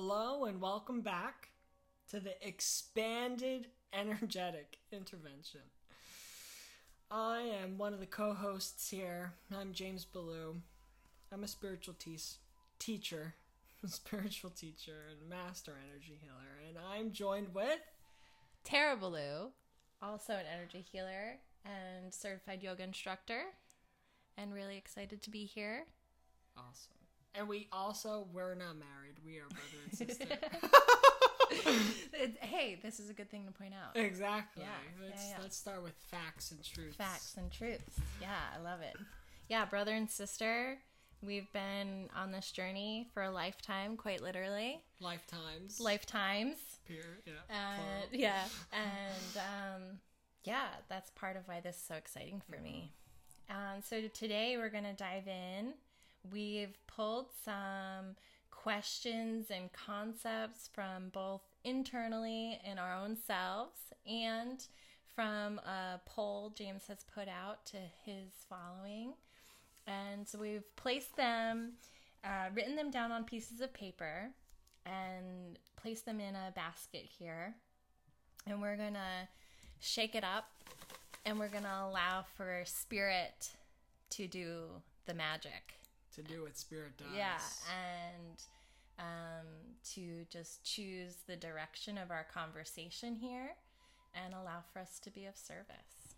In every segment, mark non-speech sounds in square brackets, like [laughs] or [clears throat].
Hello and welcome back to the expanded energetic intervention. I am one of the co hosts here. I'm James Ballou. I'm a spiritual te- teacher, [laughs] spiritual teacher, and master energy healer. And I'm joined with Tara Ballou, also an energy healer and certified yoga instructor, and really excited to be here. Awesome. And we also, we're not married. We are brother and [laughs] sister. [laughs] Hey, this is a good thing to point out. exactly. Yeah, Let's, yeah, yeah. let's start with facts and truths. Facts and truths. Yeah, I love it. Yeah, brother and sister, we've been on this journey for a lifetime, quite literally. Lifetimes. Lifetimes. Pure, yeah. And yeah, and um, yeah, that's part of why this is so exciting for me. Um, so today we're gonna dive in. We've pulled some questions and concepts from both internally in our own selves and from a poll James has put out to his following. And so we've placed them, uh, written them down on pieces of paper, and placed them in a basket here. And we're gonna shake it up and we're gonna allow for spirit to do the magic. To do what spirit does. Yeah, and um, to just choose the direction of our conversation here and allow for us to be of service.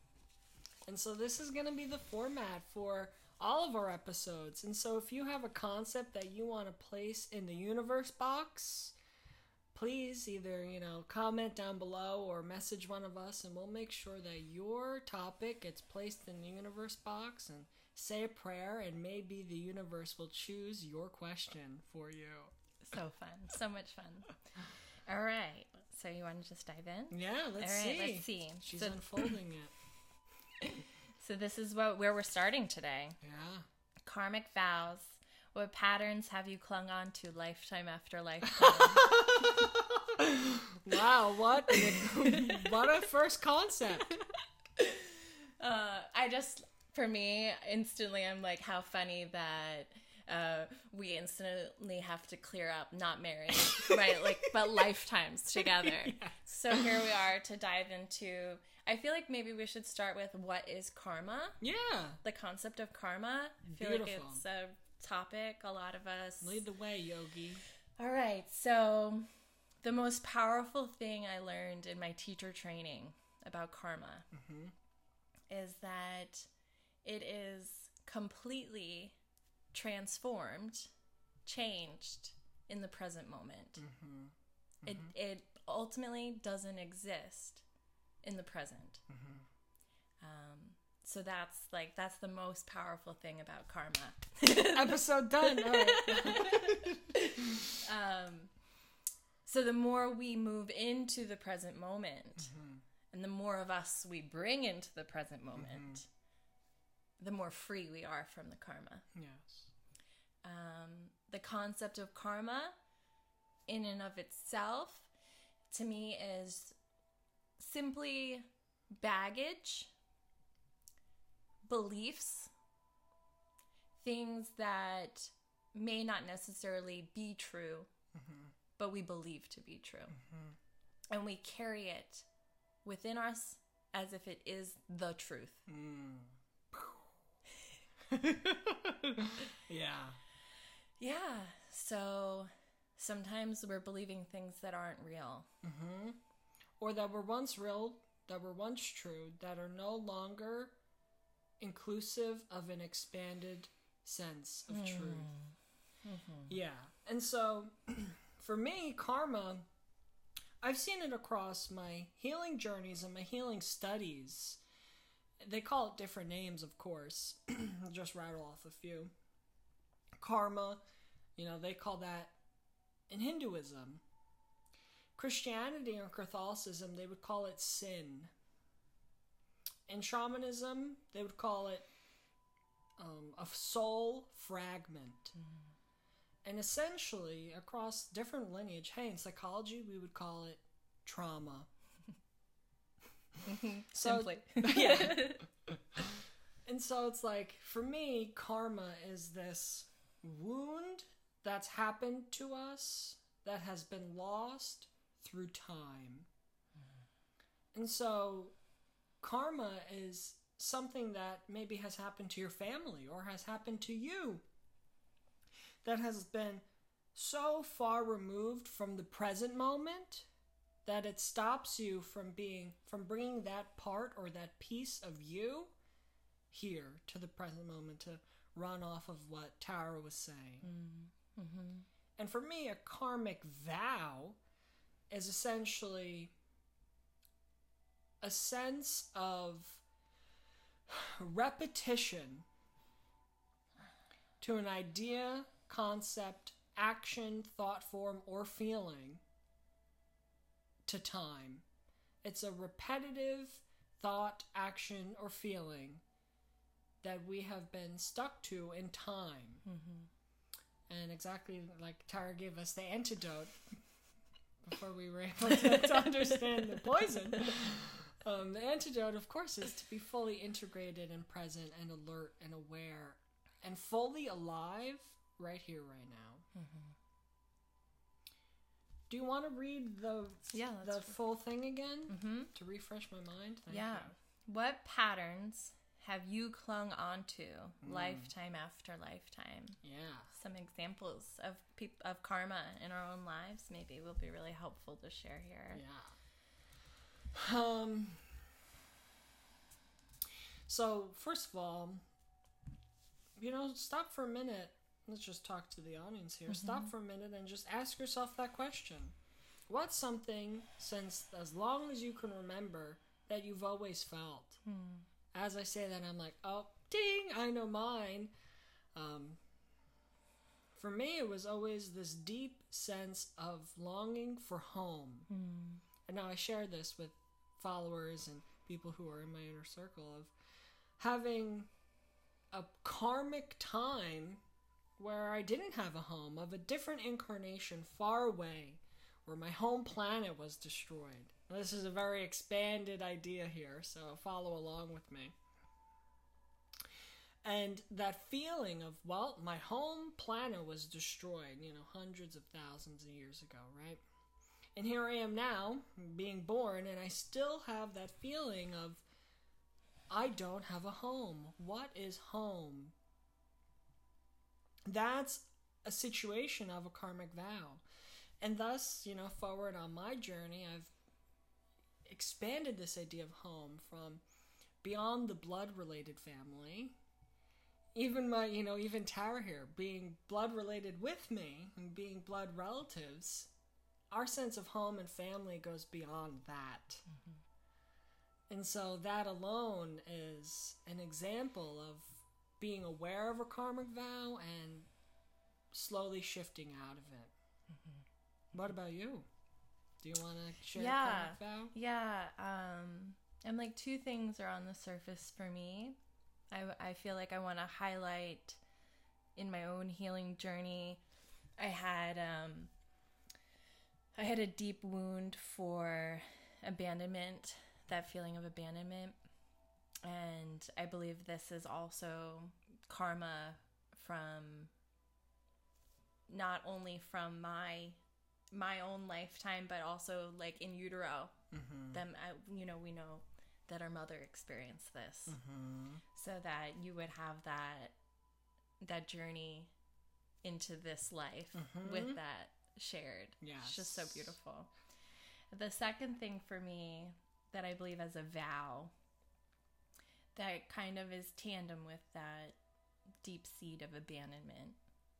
And so this is going to be the format for all of our episodes. And so if you have a concept that you want to place in the universe box, please either, you know, comment down below or message one of us and we'll make sure that your topic gets placed in the universe box and say a prayer and maybe the universe will choose your question for you. So fun, so much fun. All right, so you want to just dive in? Yeah, let's All right, see. let's see. She's So- unfolding it. [laughs] So this is what where we're starting today. Yeah. Karmic vows. What patterns have you clung on to lifetime after lifetime? [laughs] Wow, what [laughs] what a first concept. uh, I just, for me, instantly, I'm like, how funny that uh, we instantly have to clear up not married, [laughs] right? Like, but lifetimes [laughs] together. So here we are to dive into. I feel like maybe we should start with what is karma, Yeah. the concept of karma. I feel like it's a topic a lot of us Lead the way, Yogi. All right. So, the most powerful thing I learned in my teacher training about karma is that it is completely transformed, changed in the present moment. Mm-hmm. Mm-hmm. It it ultimately doesn't exist in the present. Mm-hmm. Um, so that's like that's the most powerful thing about karma. [laughs] Episode done. Right. [laughs] Um, so the more we move into the present moment, and the more of us we bring into the present moment, the more free we are from the karma. yes. Um, the concept of karma, in and of itself, to me is simply baggage, beliefs, things that may not necessarily be true, mm-hmm. but we believe to be true. Mm-hmm. And we carry it within us as if it is the truth. Mm. [laughs] yeah. Yeah. So sometimes we're believing things that aren't real. Mm-hmm. Or that were once real, that were once true, that are no longer inclusive of an expanded sense of hmm. truth. Mm-hmm. Yeah. And so [clears throat] for me, karma, I've seen it across my healing journeys and my healing studies. They call it different names, of course. I'll [clears throat] just rattle off a few. Karma, you know, they call that in Hinduism. Christianity or Catholicism, they would call it sin. In shamanism, they would call it um, a soul fragment. And essentially, across different lineage, hey, in psychology, we would call it trauma. Mm-hmm. So- Simply. [laughs] yeah. [laughs] And so it's like, for me, karma is this wound that's happened to us that has been lost through time. Mm-hmm. And so, karma is something that maybe has happened to your family or has happened to you that has been so far removed from the present moment that it stops you from being from bringing that part or that piece of you here to the present moment to run off of what Tara was saying. Mm-hmm. And for me, a karmic vow is essentially a sense of repetition to an idea, concept, action, thought form, or feeling to time. It's a repetitive thought, action, or feeling that we have been stuck to in time. And exactly like Tara gave us the antidote [laughs] before we were able to, to understand the poison. Um, the antidote, of course, is to be fully integrated and present and alert and aware and fully alive right here, right now. Do you want to read the Yeah, the full thing again Mm-hmm. to refresh my mind? Thank Yeah. you. What patterns have you clung on onto lifetime after lifetime? Yeah. Some examples of peop- of karma in our own lives maybe will be really helpful to share here. Yeah. Um. So first of all, you know, stop for a minute. Let's just talk to the audience here. Mm-hmm. Stop for a minute and just ask yourself that question. What's something since as long as you can remember that you've always felt? Hmm. As I say that, I'm like, oh, ding! I know mine. Um, for me, it was always this deep sense of longing for home. Hmm. And now I share this with followers and people who are in my inner circle of having a karmic time where I didn't have a home, of a different incarnation far away, where my home planet was destroyed. Now, this is a very expanded idea here, so follow along with me. And that feeling of, well, my home planet was destroyed, you know, hundreds of thousands of years ago, right? And here I am now, being born, and I still have that feeling of, I don't have a home. What is home? That's a situation of a karmic vow. And thus, you know, forward on my journey, I've expanded this idea of home from beyond the blood related family. Even my, you know, even Tara here, being blood related with me and being blood relatives, our sense of home and family goes beyond that. Mm-hmm. And so that alone is an example of being aware of a karmic vow and slowly shifting out of it. What about you? Do you want to share Yeah. karmic vow? Yeah, um, and like two things are on the surface for me. I, I feel like I want to highlight in my own healing journey. I had um, I had a deep wound for abandonment, that feeling of abandonment, and I believe this is also karma from not only from my my own lifetime, but also like in utero. Mm-hmm. Them, I, you know, we know that our mother experienced this, Mm-hmm. so that you would have that that journey into this life with that shared. It's just so beautiful. The second thing for me that I believe as a vow that kind of is tandem with that deep seed of abandonment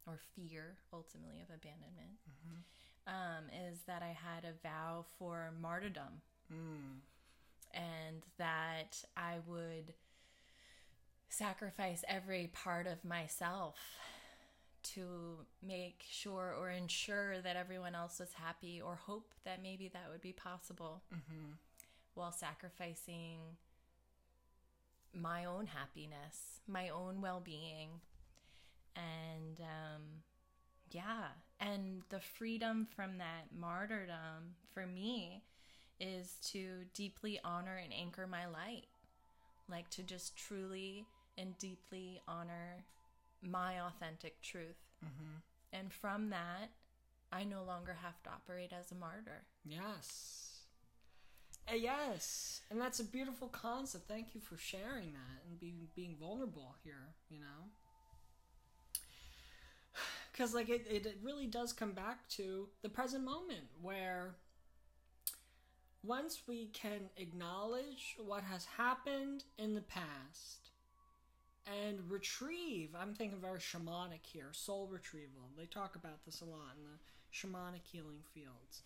or fear ultimately of abandonment um, is that I had a vow for martyrdom Mm. and that I would sacrifice every part of myself to make sure or ensure that everyone else was happy or hope that maybe that would be possible Mm-hmm. while sacrificing my own happiness, my own well being. And um, yeah, and the freedom from that martyrdom for me is to deeply honor and anchor my light. Like to just truly and deeply honor my authentic truth. Mm-hmm. And from that, I no longer have to operate as a martyr. Yes. Uh, yes. And that's a beautiful concept. Thank you for sharing that and being being vulnerable here, you know? [sighs] Because, like, it, it really does come back to the present moment where once we can acknowledge what has happened in the past and retrieve, I'm thinking very shamanic here, soul retrieval. They talk about this a lot in the shamanic healing fields.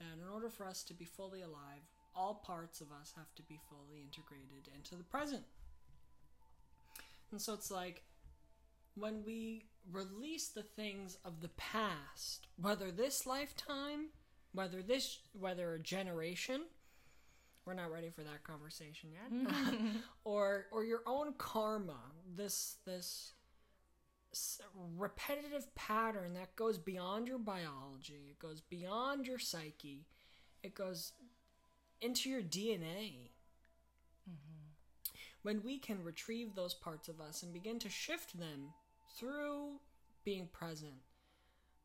And in order for us to be fully alive, all parts of us have to be fully integrated into the present. And so it's like when we release the things of the past, whether this lifetime, whether this whether a generation, we're not ready for that conversation yet. [laughs] [laughs] or or your own karma, this this repetitive pattern that goes beyond your biology, it goes beyond your psyche, it goes into your DNA. Mm-hmm. When we can retrieve those parts of us and begin to shift them through being present,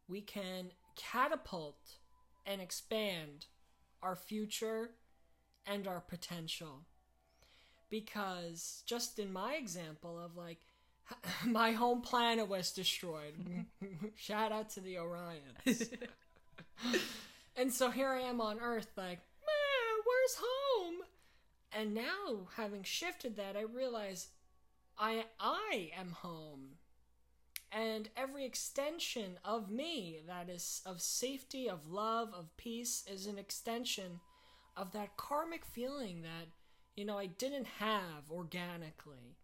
we can catapult and expand our future and our potential. Because just in my example of like, [laughs] my home planet was destroyed. [laughs] Shout out to the Orions. [laughs] and so here I am on Earth, like, "Ma, home? And now, having shifted that, I realize I I am home. And every extension of me that is of safety, of love, of peace is an extension of that karmic feeling that, you know, I didn't have organically.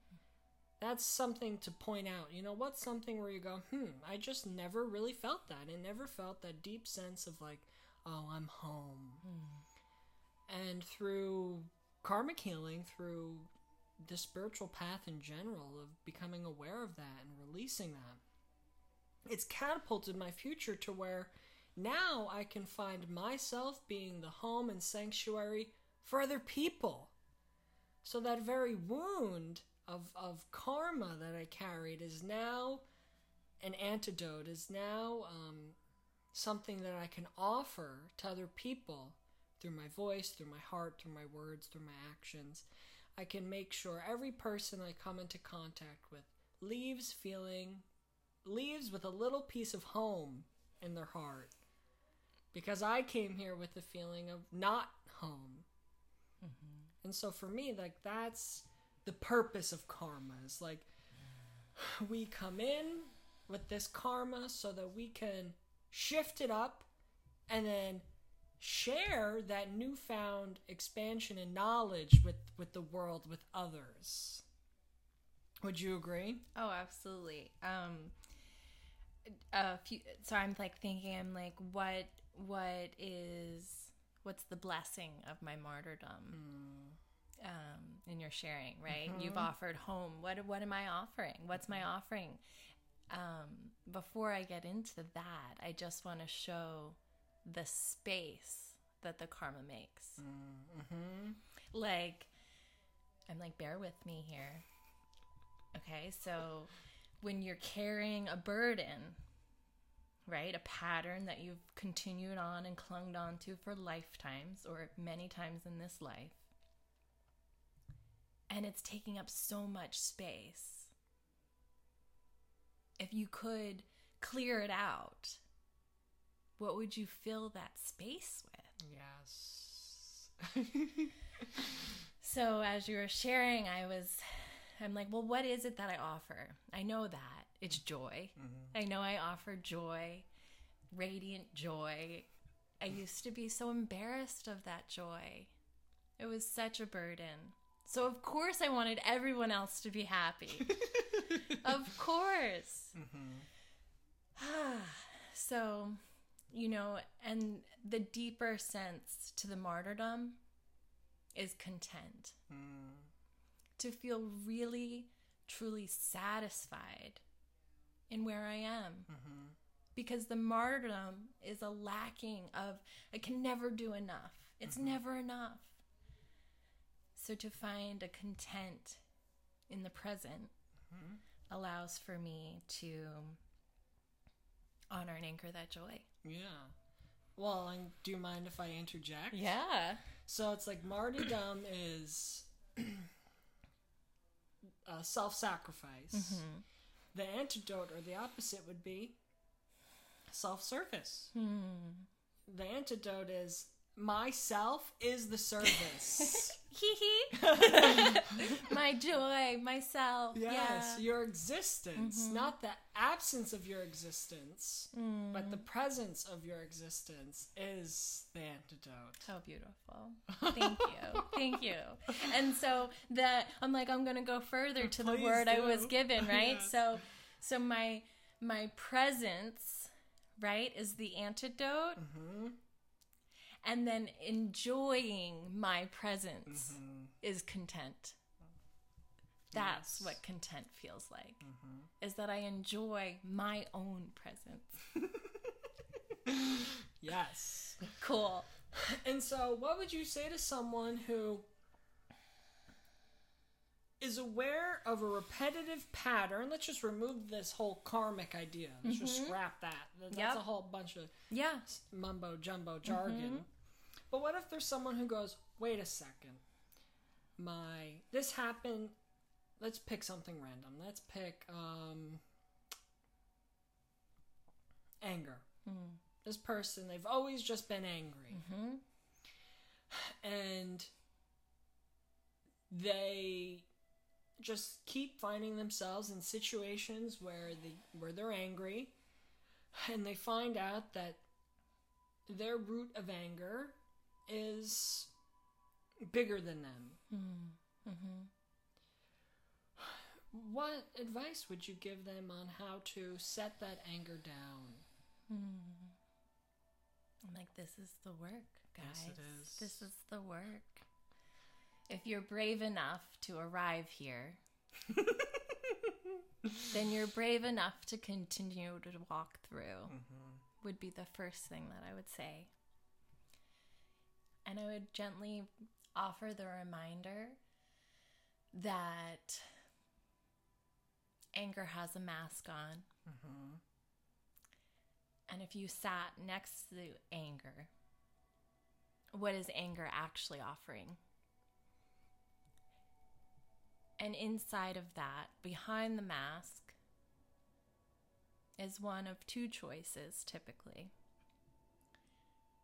That's something to point out. You know, what's something where you go, hmm, I just never really felt that. I never felt that deep sense of like, oh, I'm home. And through karmic healing, through the spiritual path in general, of becoming aware of that and releasing that, it's catapulted my future to where now I can find myself being the home and sanctuary for other people. So that very wound of, of karma that I carried is now an antidote, is now um, something that I can offer to other people through my voice, through my heart, through my words, through my actions. I can make sure every person I come into contact with leaves feeling, leaves with a little piece of home in their heart. Because I came here with the feeling of not home. Mm-hmm. And so for me, like, that's the purpose of karma. Is like, [sighs] we come in with this karma so that we can shift it up and then share that newfound expansion and knowledge with with the world with others would you agree Oh, absolutely. Um, a few. So I'm like thinking. I'm like, what? What is? What's the blessing of my martyrdom? Um, in your sharing, right? You've offered home. What? What am I offering? What's my offering? Um, before I get into that, I just want to show the space that the karma makes. Mm-hmm. Like, I'm like, bear with me here. Okay, so when you're carrying a burden, right, a pattern that you've continued on and clung on to for lifetimes or many times in this life, and it's taking up so much space, if you could clear it out, what would you fill that space with? yes [laughs] So as you were sharing, I was, I'm like, well, what is it that I offer? I know that it's joy. Mm-hmm. I know I offer joy, radiant joy. I used to be so embarrassed of that joy. It was such a burden. So of course I wanted everyone else to be happy. [laughs] of course. Mm-hmm. [sighs] so, you know, and the deeper sense to the martyrdom is content. Hmm. To feel really, truly satisfied in where I am. Mm-hmm. Because the martyrdom is a lacking of, I can never do enough. It's mm-hmm. never enough. So to find a content in the present mm-hmm. allows for me to honor and anchor that joy. Yeah. Well, and do you mind if I interject? Yeah. So it's like martyrdom is uh, self sacrifice. Mm-hmm. The antidote or the opposite would be self service. Hmm. The antidote is myself is the service. [laughs] My joy, myself. yes, Yeah. your existence, Mm-hmm. not the absence of your existence, Mm. but the presence of your existence is the antidote. How beautiful. [laughs] Thank you. Thank you. And so that I'm like I'm going to go further to the Please word I was given, [laughs] right? Yes. So so my my presence, right, is the antidote. Mm-hmm. And then enjoying my presence Mm-hmm. is content. That's Yes. what content feels like. Mm-hmm. Is that I enjoy my own presence. [laughs] Yes. Cool. And so, what would you say to someone who is aware of a repetitive pattern? Let's just remove this whole karmic idea. Let's just scrap that. That's Mm-hmm. Yep. a whole bunch of Yeah. mumbo jumbo jargon. But what if there's someone who goes, wait a second, my this happened. Let's pick something random. Let's pick um, anger. This person, they've always just been angry, hmm and they just keep finding themselves in situations where they where they're angry, and they find out that their root of anger is bigger than them. Mm-hmm. What advice would you give them on how to set that anger down? Hmm. I'm like, this is the work, guys. Yes, it is. This is the work. If you're brave enough to arrive here, [laughs] then you're brave enough to continue to walk through, mm-hmm. would be the first thing that I would say. And I would gently offer the reminder that anger has a mask on. Mm-hmm. And if you sat next to anger, what is anger actually offering? And inside of that, behind the mask, is one of two choices typically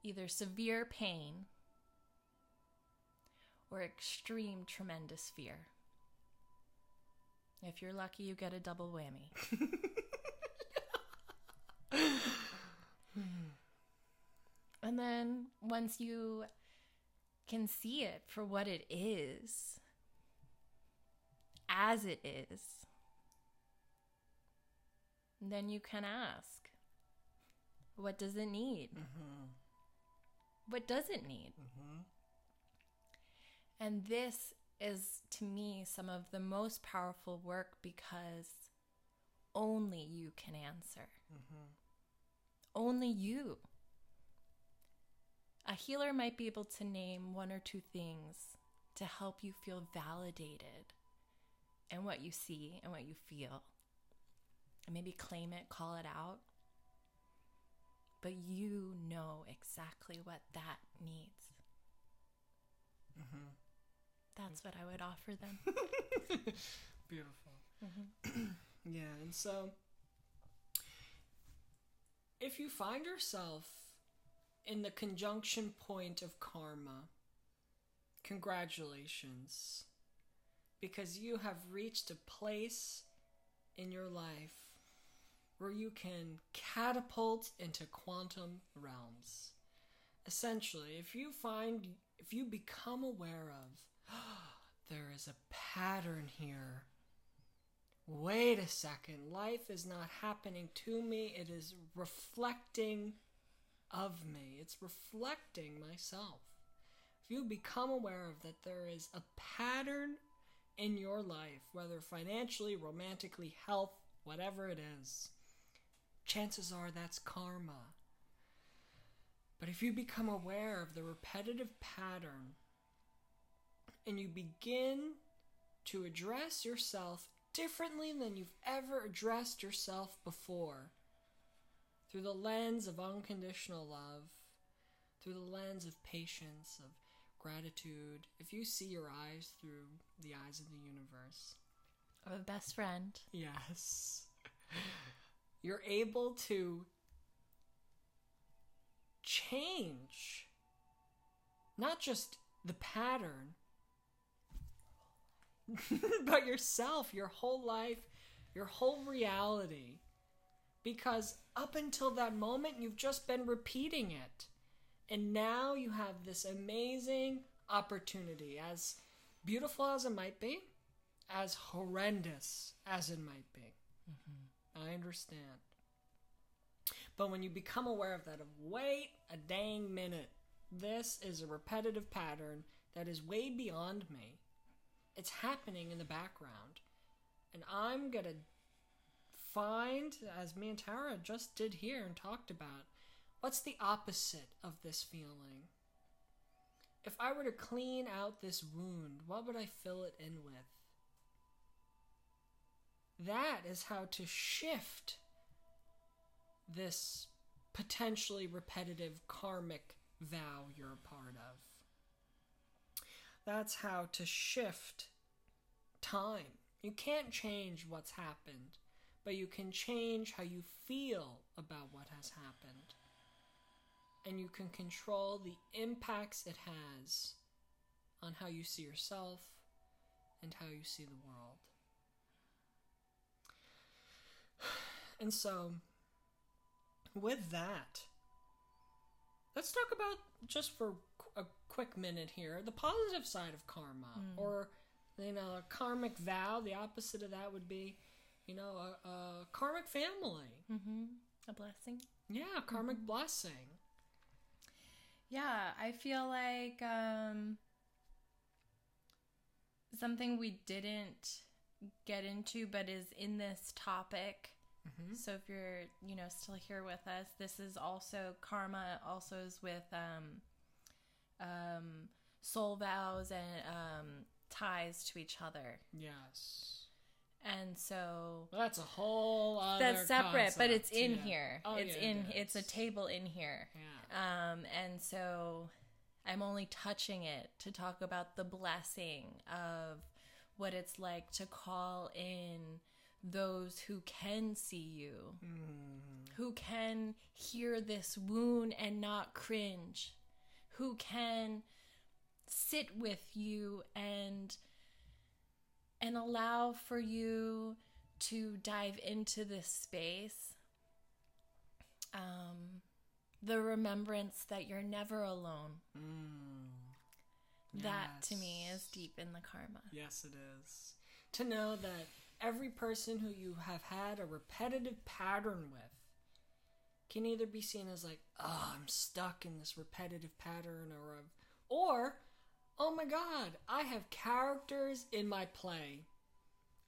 either severe pain or extreme tremendous fear. If you're lucky, you get a double whammy. [laughs] And then once you can see it for what it is, as it is, then you can ask, what does it need? Mm-hmm. What does it need? Mm-hmm. And this is, to me, some of the most powerful work because only you can answer. Mm-hmm. Only you. A healer might be able to name one or two things to help you feel validated in what you see and what you feel. And maybe claim it, call it out. But you know exactly what that needs. Mm-hmm. That's what I would offer them. [laughs] Beautiful. Mm-hmm. [clears throat] yeah, and so if you find yourself in the conjunction point of karma, congratulations. Because you have reached a place in your life where you can catapult into quantum realms. Essentially, if you find, if you become aware of, [gasps] there is a pattern here. Wait a second, life is not happening to me, it is reflecting of me, it's reflecting myself. If you become aware of that there is a pattern in your life, whether financially, romantically, health, whatever it is, chances are that's karma. But if you become aware of the repetitive pattern and you begin to address yourself differently than you've ever addressed yourself before, through the lens of unconditional love, through the lens of patience, of gratitude, if you see your eyes through the eyes of the universe, Of a best friend. yes, [laughs] you're able to change not just the pattern, [laughs] but yourself, your whole life, your whole reality. Because up until that moment, you've just been repeating it. And now you have this amazing opportunity, as beautiful as it might be, as horrendous as it might be. Mm-hmm. I understand. But when you become aware of that, of wait a dang minute, this is a repetitive pattern that is way beyond me. It's happening in the background. And I'm going to find, as me and Tara just did here and talked about, what's the opposite of this feeling? If I were to clean out this wound, what would I fill it in with? That is how to shift this potentially repetitive karmic vow you're a part of. That's how to shift time. You can't change what's happened, but you can change how you feel about what has happened. And you can control the impacts it has on how you see yourself and how you see the world. [sighs] And so, with that, let's talk about just for a quick minute here the positive side of karma, or you know, a karmic vow. The opposite of that would be, you know, a, a karmic family. Mm-hmm. A blessing. Yeah, a karmic blessing. Yeah, I feel like um, something we didn't get into, but is in this topic. Mhm. So if you're, you know, still here with us, this is also karma. Also is with um, um, soul vows and um, ties to each other, Yes. and so Well, that's a whole other that's separate, but it's in yeah. here. Oh, it's yeah, in. it It's a table in here. Yeah. Um, and so I'm only touching it to talk about the blessing of what it's like to call in those who can see you, Mm. who can hear this wound and not cringe, who can sit with you and and allow for you to dive into this space um the remembrance that you're never alone Mm. that to me is deep in the karma Yes, it is. To know that every person who you have had a repetitive pattern with can either be seen as like, oh, I'm stuck in this repetitive pattern, or of, or, oh my God, I have characters in my play.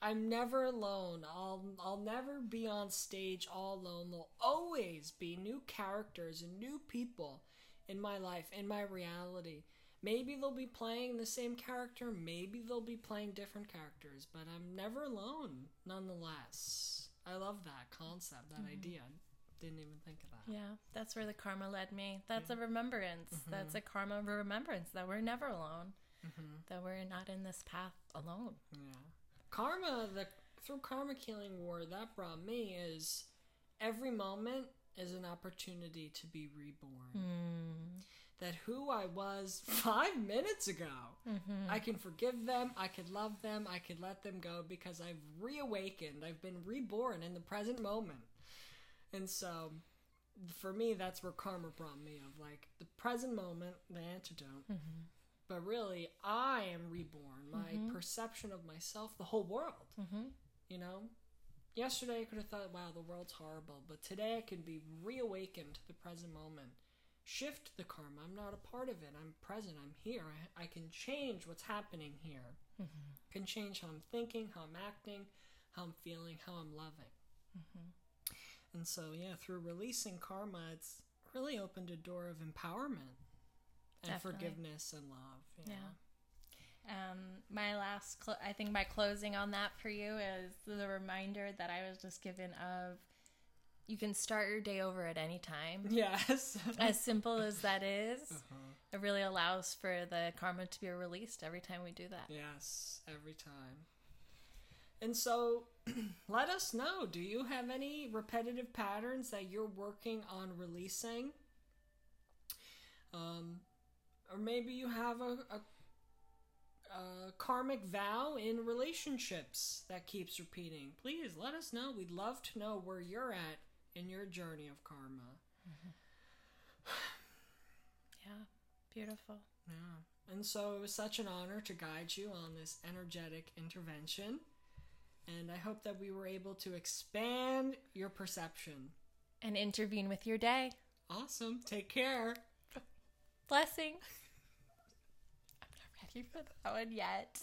I'm never alone. I'll I'll never be on stage all alone. There'll always be new characters and new people in my life, in my reality. Maybe they'll be playing the same character, maybe they'll be playing different characters, but I'm never alone nonetheless. I love that concept, that mm-hmm. idea. Didn't even think of that. yeah that's where the karma led me that's a remembrance mm-hmm. that's a karma of remembrance that we're never alone mm-hmm. that we're not in this path alone Yeah. Karma, the through karma healing war that brought me is every moment is an opportunity to be reborn. Hmm. That who I was five minutes ago, mm-hmm. I can forgive them, I could love them, I could let them go because I've reawakened, I've been reborn in the present moment. And so, for me, that's where karma brought me of like the present moment, the antidote. Mm-hmm. But really, I am reborn. My mm-hmm. perception of myself, the whole world. You know? Yesterday I could have thought, wow, the world's horrible. But today I can be reawakened to the present moment. Shift the karma. I'm not a part of it. I'm present. I'm here. I, I can change what's happening here. Can change how I'm thinking, how I'm acting, how I'm feeling, how I'm loving. And so, yeah, through releasing karma, it's really opened a door of empowerment and Definitely. forgiveness and love. Yeah. know? Um, my last, cl- I think my closing on that for you is the reminder that I was just given of You can start your day over at any time. [laughs] Yes. [laughs] As simple as that is, it really allows for the karma to be released every time we do that. Yes, every time. And so, [clears throat] let us know do you have any repetitive patterns that you're working on releasing? Um, or maybe you have a, a, a karmic vow in relationships that keeps repeating. Please let us know. We'd love to know where you're at in your journey of karma. Mm-hmm. Yeah, beautiful. Yeah. And so it was such an honor to guide you on this energetic intervention. And I hope that we were able to expand your perception. And intervene with your day. Awesome. Take care. Blessing. [laughs] I'm not ready for that one yet.